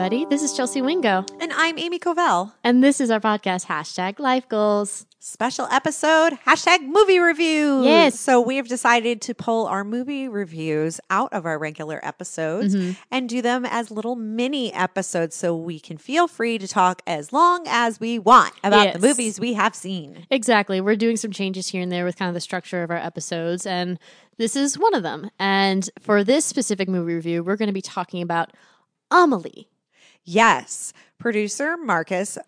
everybody. This is Chelsea Wingo, And I'm Amy Covell. and this is our podcast, hashtag Life Goals. Special episode, hashtag movie reviews. Yes. So we have decided to pull our movie reviews out of our regular episodes Mm-hmm. and do them as little mini episodes so we can feel free to talk as long as we want about Yes. the movies we have seen. Exactly. We're doing some changes here and there with kind of the structure of our episodes, and this is one of them. And for this specific movie review, we're going to be talking about Amelie. Yes. Producer Marcus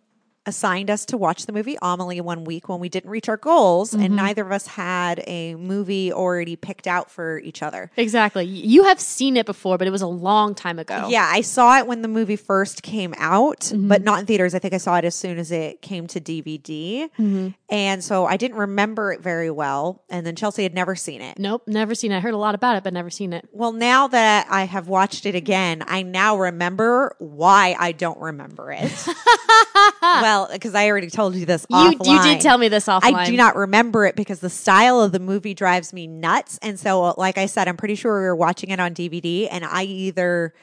assigned us to watch the movie Amelie one week when we didn't reach our goals, Mm-hmm. and neither of us had a movie already picked out for each other. Exactly. You have seen it before, but it was a long time ago. Yeah, I saw it when the movie first came out, Mm-hmm. but not in theaters. I think I saw it as soon as it came to DVD. Mm-hmm. And so I didn't remember it very well. And then Chelsea had never seen it. Nope, never seen it. I heard a lot about it, but never seen it. Well, now that I have watched it again, I now remember why I don't remember it. well, because I already told you this You, offline. you did tell me this offline. I do not remember it because the style of the movie drives me nuts. And so, like I said, I'm pretty sure we were watching it on DVD and I either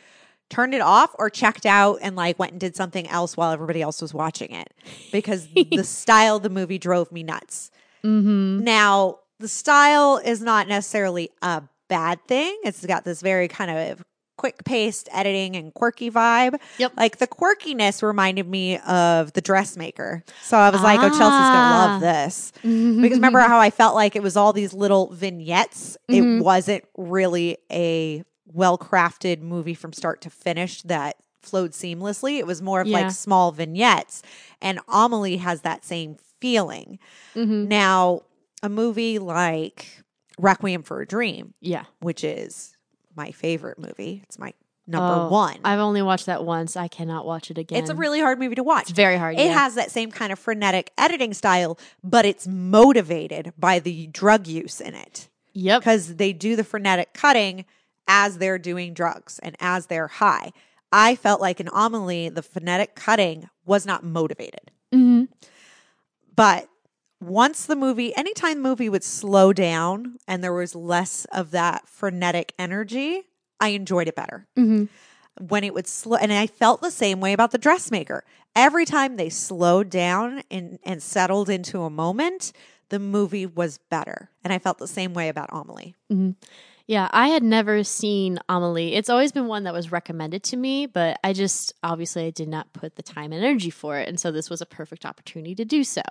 turned it off or checked out and like went and did something else while everybody else was watching it because the style of the movie drove me nuts. Mm-hmm. Now, the style is not necessarily a bad thing. It's got this very kind of quick paced editing and quirky vibe. Yep. Like the quirkiness reminded me of The Dressmaker. So I was like, oh, Chelsea's going to Ah. love this. Because remember how I felt like it was all these little vignettes? Mhm. It wasn't really a well crafted movie from start to finish that flowed seamlessly. It was more of Yeah. like small vignettes. And Amelie has that same feeling. Mhm. Now, a movie like Requiem for a Dream, Yeah. which is my favorite movie, it's my number Oh, one. I've only watched that once. I cannot watch it again. it's a really hard movie to watch. It's very hard. It yeah. has that same kind of frenetic editing style, but it's motivated by the drug use in it Yep. because they do the frenetic cutting as they're doing drugs and as they're high. I felt like in Amelie, the frenetic cutting was not motivated. hmm But once the movie, anytime the movie would slow down and there was less of that frenetic energy, I enjoyed it better. hmm When it would slow, and I felt the same way about the dressmaker. Every time they slowed down and, and settled into a moment, the movie was better. And I felt the same way about Amelie. Yeah, I had never seen Amelie. It's always been one that was recommended to me, but I just obviously I did not put the time and energy for it, and so this was a perfect opportunity to do so.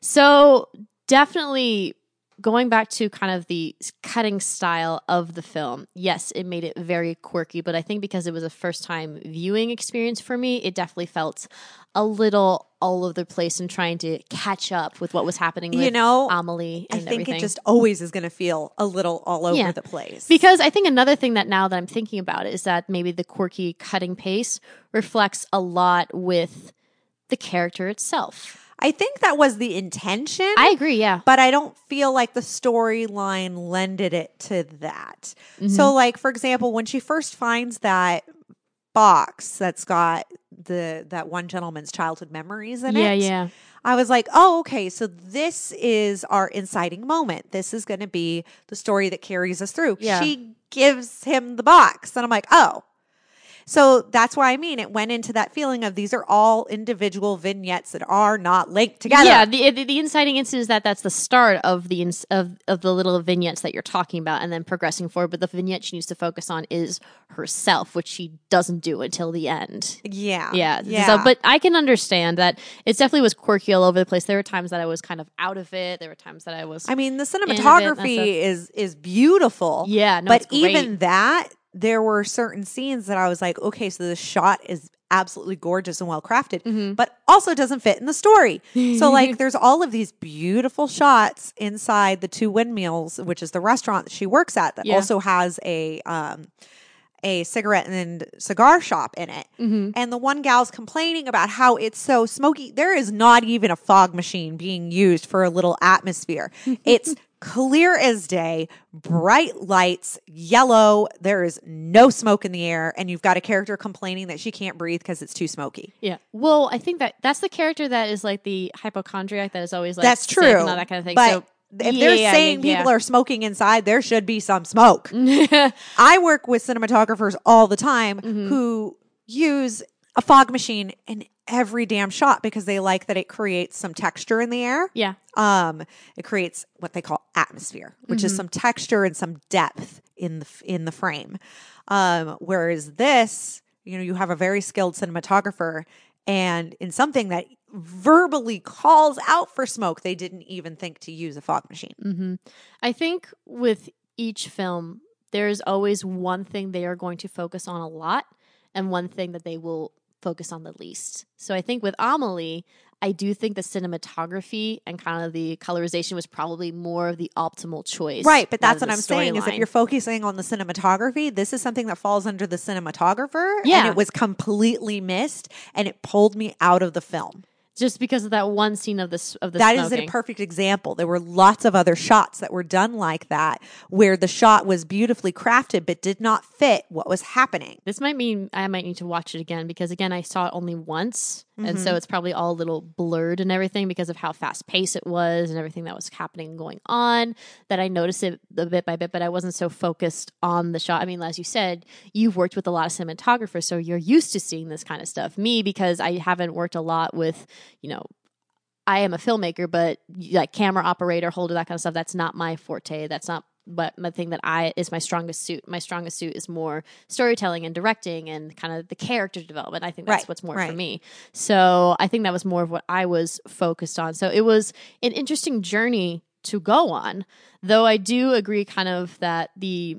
So definitely going back to kind of the cutting style of the film. Yes, it made it very quirky, but I think because it was a first time viewing experience for me, it definitely felt a little all over the place and trying to catch up with what was happening with you know, Amelie I think everything. it just always is going to feel a little all over Yeah. the place. Because I think another thing that now that I'm thinking about is that maybe the quirky cutting pace reflects a lot with the character itself. I think that was the intention. I agree, yeah. but I don't feel like the storyline lended it to that. Mm-hmm. So, like for example, when she first finds that box that's got the that one gentleman's childhood memories in yeah, it, yeah. yeah. I was like, oh, okay, so this is our inciting moment. This is going to be the story that carries us through. Yeah. She gives him the box, and I'm like, oh. So that's why I mean it went into that feeling of these are all individual vignettes that are not linked together. Yeah, the, the the inciting incident is that that's the start of the ins- of of the little vignettes that you're talking about, and then progressing forward. But the vignette she needs to focus on is herself, which she doesn't do until the end. yeah, Yeah. yeah. So, but I can understand that it definitely was quirky all over the place. There were times that I was kind of out of it. There were times that I was. I mean, the cinematography is is beautiful. yeah, no, but even that, there were certain scenes that I was like, okay, so the shot is absolutely gorgeous and well crafted, Mhm. but also doesn't fit in the story. so like, there's all of these beautiful shots inside the two windmills, which is the restaurant that she works at, that Yeah. also has a um a cigarette and cigar shop in it. Mhm. And the one gal's complaining about how it's so smoky. There is not even a fog machine being used for a little atmosphere. it's clear as day, bright lights, yellow. There is no smoke in the air. And you've got a character complaining that she can't breathe because it's too smoky. Yeah. Well, I think that that's the character that is like the hypochondriac that is always like That's true. and all that kind of thing. But so if Yeah, they're yeah, saying yeah, people yeah. are smoking inside, there should be some smoke. I work with cinematographers all the time Mhm. who use a fog machine in every damn shot because they like that it creates some texture in the air. Yeah. Um, it creates what they call atmosphere, which is some texture and some depth in the in the frame. Um, whereas this, you know, you have a very skilled cinematographer, and in something that verbally calls out for smoke, they didn't even think to use a fog machine. Mm-hmm. I think with each film, there's always one thing they are going to focus on a lot and one thing that they will focus on the least. So I think with Amelie, I do think the cinematography and kind of the colorization was probably more of the optimal choice. Right, but that's what I'm saying is if you're focusing on the cinematography, this is something that falls under the cinematographer. Yeah. And it was completely missed and it pulled me out of the film. Just because of that one scene of this of the That is a perfect example. There were lots of other shots that were done like that where the shot was beautifully crafted but did not fit what was happening. This might mean I might need to watch it again because again I saw it only once and Mm-hmm. so it's probably all a little blurred and everything because of how fast paced it was and everything that was happening and going on that I noticed it the bit by bit but I wasn't so focused on the shot. I mean as you said, you've worked with a lot of cinematographers so you're used to seeing this kind of stuff. Me because I haven't worked a lot with, you know, I am a filmmaker, but like camera operator, holder, that kind of stuff, that's not my forte. That's not but my thing that I is my strongest suit. My strongest suit is more storytelling and directing and kind of the character development. I think that's Right, what's more right. for me. So I think that was more of what I was focused on. So it was an interesting journey to go on, though I do agree kind of that the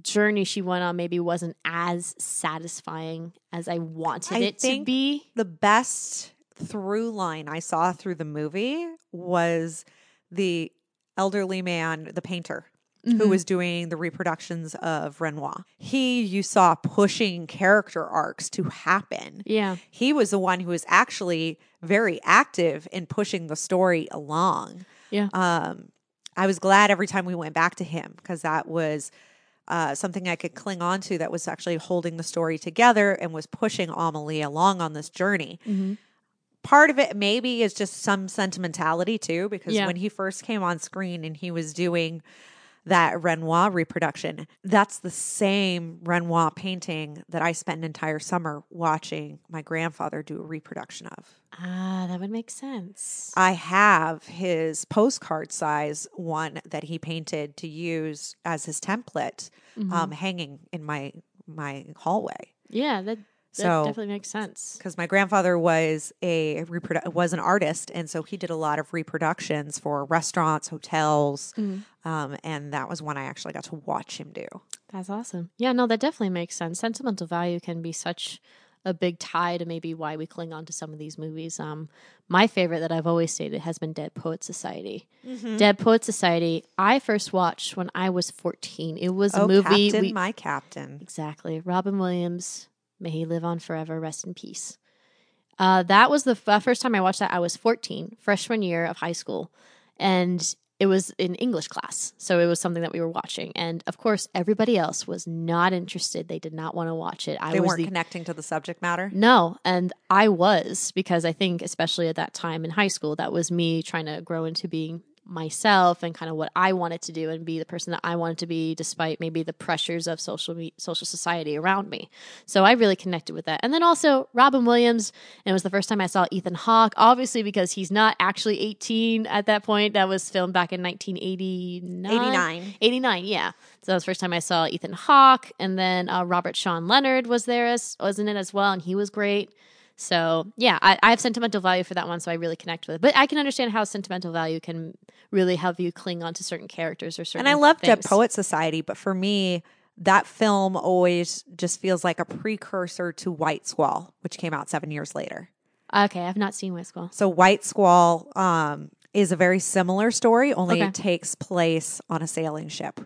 journey she went on maybe wasn't as satisfying as I wanted I it to be. The best through line I saw through the movie was the elderly man, the painter. Mm-hmm. Who was doing the reproductions of Renoir? He, you saw pushing character arcs to happen. Yeah. He was the one who was actually very active in pushing the story along. Yeah. Um, I was glad every time we went back to him because that was uh, something I could cling on to that was actually holding the story together and was pushing Amelie along on this journey. Mhm. Part of it maybe is just some sentimentality too, because Yeah. when he first came on screen and he was doing that Renoir reproduction, that's the same Renoir painting that I spent an entire summer watching my grandfather do a reproduction of. Ah, that would make sense. I have his postcard size one that he painted to use as his template, Mm-hmm. um, hanging in my my hallway. Yeah, that, that So- definitely makes sense. Because my grandfather was a reprodu- was an artist, and so he did a lot of reproductions for restaurants, hotels, Mm-hmm. um, and that was one I actually got to watch him do. That's awesome. Yeah, no, that definitely makes sense. Sentimental value can be such a big tie to maybe why we cling on to some of these movies. Um, my favorite that I've always stated has been Dead Poet Society. Mm-hmm. Dead Poet Society, I first watched when I was 14. It was a Oh, movie. Captain, we, my captain. Exactly. Robin Williams, may he live on forever, rest in peace. Uh, that was the f- first time I watched that. I was 14, freshman year of high school. And it was in English class. So it was something that we were watching. And of course, everybody else was not interested. They did not want to watch it. I They weren't the connecting to the subject matter. no, and I was because I think, especially at that time in high school, that was me trying to grow into being myself and kind of what I wanted to do and be the person that I wanted to be, despite maybe the pressures of social me- social society around me. So I really connected with that. And then also Robin Williams, and it was the first time I saw Ethan Hawke, obviously because he's not actually 18 at that point. That was filmed back in 1989. 89. 89, yeah. So that was the first time I saw Ethan Hawke, and then uh, Robert Sean Leonard was there as was in it as well, and he was great. So yeah, I, I have sentimental value for that one, so I really connect with it. But I can understand how sentimental value can really help you cling on to certain characters or certain. And I love. Poet Society, but for me, that film always just feels like a precursor to White Squall, which came out seven years later. Okay, I've not seen White Squall. So White Squall um, is a very similar story, only Okay. it takes place on a sailing ship.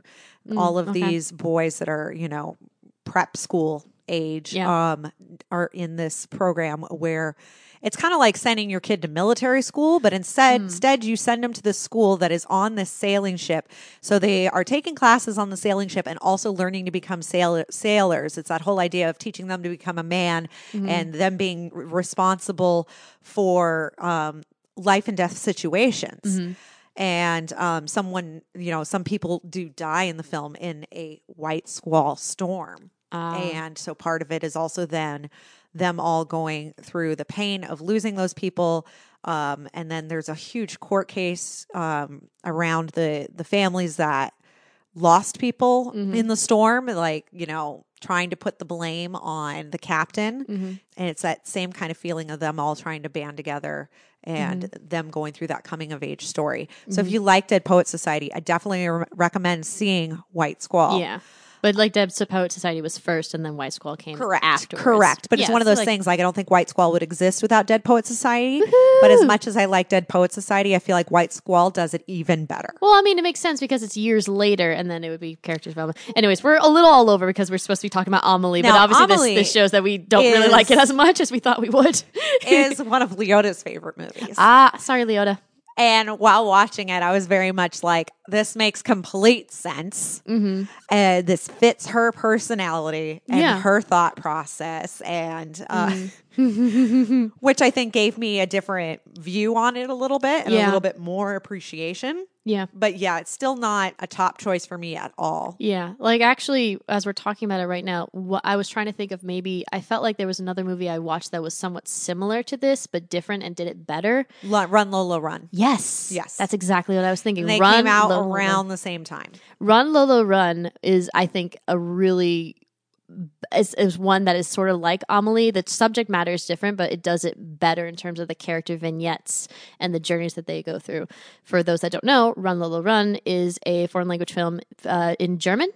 All of okay. these boys that are, you know, prep school age Yeah. um, are in this program where it's kind of like sending your kid to military school, but instead, instead you send them to the school that is on this sailing ship. So they are taking classes on the sailing ship and also learning to become sail- sailors. It's that whole idea of teaching them to become a man and them being r- responsible for um, life and death situations. And um, someone, you know, some people do die in the film in a white squall storm. Ah. And so part of it is also then them all going through the pain of losing those people. Um, and then there's a huge court case um, around the the families that lost people in the storm, like you know, trying to put the blame on the captain. And it's that same kind of feeling of them all trying to band together and them going through that coming of age story. So if you like Dead Poet Society, I definitely re- recommend seeing White Squall. Yeah. But like Deb's Poet Society was first and then White Squall came Correct. afterwards. Correct. But it's one of those like, things like I don't think White Squall would exist without Dead Poet Society. But as much as I like Dead Poet Society, I feel like White Squall does it even better. Well, I mean, it makes sense because it's years later, and then it would be character development. Anyways, we're a little all over because we're supposed to be talking about Amelie, but obviously Amelie this, this shows that we don't really like it as much as we thought we would. is one of Leota's favorite movies. ah, sorry, Leota. And while watching it, I was very much like, this makes complete sense. Mm-hmm. And this fits her personality and Yeah. her thought process. And, uh, Mm-hmm. which I think gave me a different view on it a little bit and a little bit more appreciation. Yeah. But yeah, it's still not a top choice for me at all. Yeah, like actually, as we're talking about it right now, what I was trying to think of maybe I felt like there was another movie I watched that was somewhat similar to this but different and did it better. Run Lola Run. Yes, Yes. that's exactly what I was thinking. And they Run, came out Run. around the same time. Run Lola Run is I think a really is, is one that is sort of like Amelie. The subject matter is different, but it does it better in terms of the character vignettes and the journeys that they go through. For those that don't know, Run Lola Run is a foreign language film uh, in German,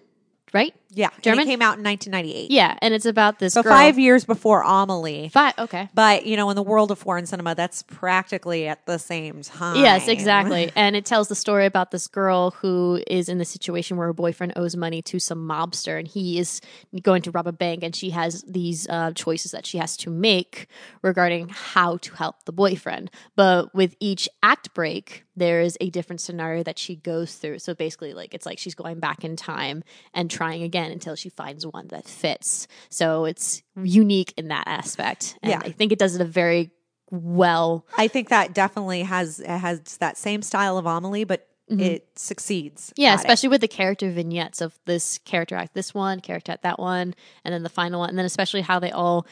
right? Yeah. German? it came out in 1998. Yeah, and it's about this So girl. five years before Amelie. Five. Okay. But, you know, in the world of foreign cinema, that's practically at the same time. Yes, exactly. And it tells the story about this girl who is in the situation where her boyfriend owes money to some mobster and he is going to rob a bank and she has these uh, choices that she has to make regarding how to help the boyfriend. But with each act break, there is a different scenario that she goes through. So basically, like it's like she's going back in time and trying again until she finds one that fits. So it's unique in that aspect. And Yeah. I think it does it a very well. I think that definitely has it has that same style of Amelie, but it succeeds. Mm-hmm. Yeah, at it. especially with the character vignettes of this character act this one, character at that one, and then the final one, and then especially how they all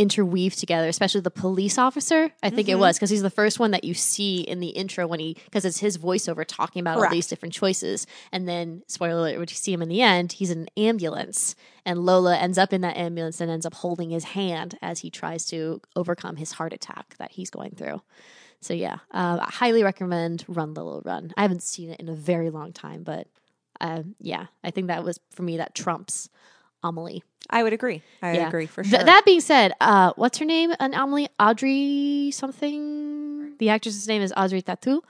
interweave together, especially the police officer. I think it Mm-hmm. was because he's the first one that you see in the intro when he because it's his voiceover talking about all these different choices, and then spoiler alert, when you see him in the end, he's in an ambulance, and Lola ends up in that ambulance and ends up holding his hand as he tries to overcome his heart attack that he's going through. So yeah, uh, I highly recommend Run Lola Run. I haven't seen it in a very long time, but uh, yeah, I think that was for me that trumps Amelie. I would agree. I yeah. agree for Th- sure. that being said, uh, what's her name? An Amelie Audrey something. The actress's name is Audrey Tautou.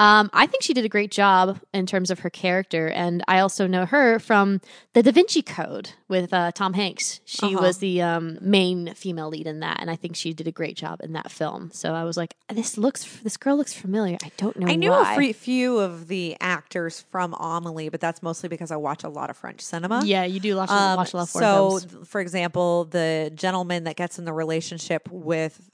Um, I think she did a great job in terms of her character, and I also know her from the Da Vinci Code with uh, Tom Hanks. She Uh-huh. was the um, main female lead in that, and I think she did a great job in that film. So I was like, "This looks, this girl looks familiar." I don't know. I knew why. a free, few of the actors from Amelie, but that's mostly because I watch a lot of French cinema. Yeah, you do watch, Um, watch a lot of foreign so, films. for example, the gentleman that gets in the relationship with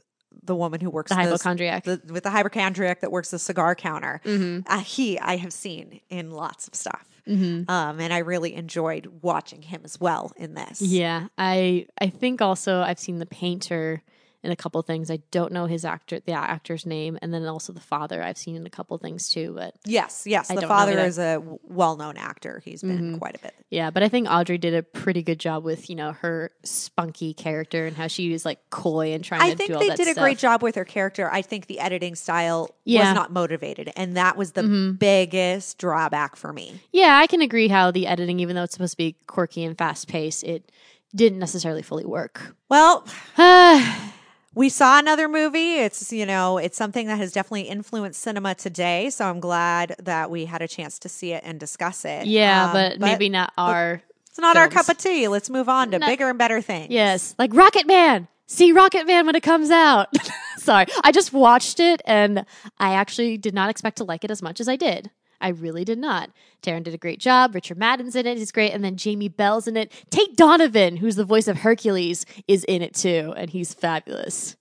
the woman who works The hypochondriac. the, with the hypochondriac that works the cigar counter. Mm-hmm. Uh, he I have seen in lots of stuff, um, and I really enjoyed watching him as well in this. Yeah, I I think also I've seen the painter in a couple things. I don't know his actor the actor's name, and then also the father I've seen in a couple things too. But Yes, yes. I the father is a well-known actor. He's been in quite a bit. yeah, but I think Audrey did a pretty good job with you know her spunky character and how she was like coy and trying I to think do all they that did a great job with her character. I think the editing style Yeah. was not motivated, and that was the Mm-hmm. biggest drawback for me. Yeah, I can agree how the editing, even though it's supposed to be quirky and fast paced, it didn't necessarily fully work. Well, we saw another movie. It's you know, it's something that has definitely influenced cinema today. So I'm glad that we had a chance to see it and discuss it. yeah, Um, but, maybe not our. it's not our cup of tea. Let's move on to No- bigger and better things. Yes, like Rocket Man. See Rocket Man when it comes out. Sorry, I just watched it and I actually did not expect to like it as much as I did. I really did not. Taron did a great job. Richard Madden's in it. He's great. And then Jamie Bell's in it. Tate Donovan, who's the voice of Hercules, is in it too. And he's fabulous.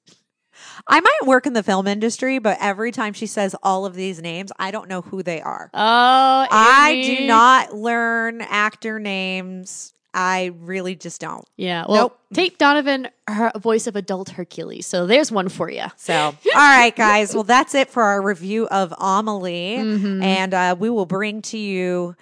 I might work in the film industry, but every time she says all of these names, I don't know who they are. Oh, I do not learn actor names I really just don't. Yeah. Well, Nope. Tate Donovan, her voice of adult Hercules. So there's one for you. So, all right, guys. Well, that's it for our review of Amelie. Mm-hmm. And uh, we will bring to you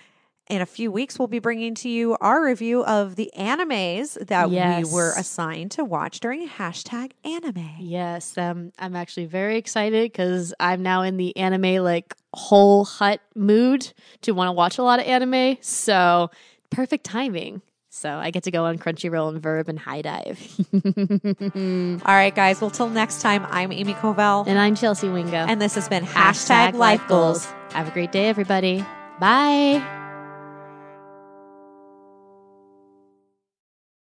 in a few weeks, we'll be bringing to you our review of the animes that Yes. we were assigned to watch during hashtag anime. Yes, um, I'm actually very excited because I'm now in the anime like whole hut mood to want to watch a lot of anime. So perfect timing. So I get to go on Crunchyroll and VRV and HIDIVE. All right, guys. Well, till next time, I'm Amy Covell. and I'm Chelsea Wingo. And this has been hashtag life goals. Have a great day, everybody. Bye.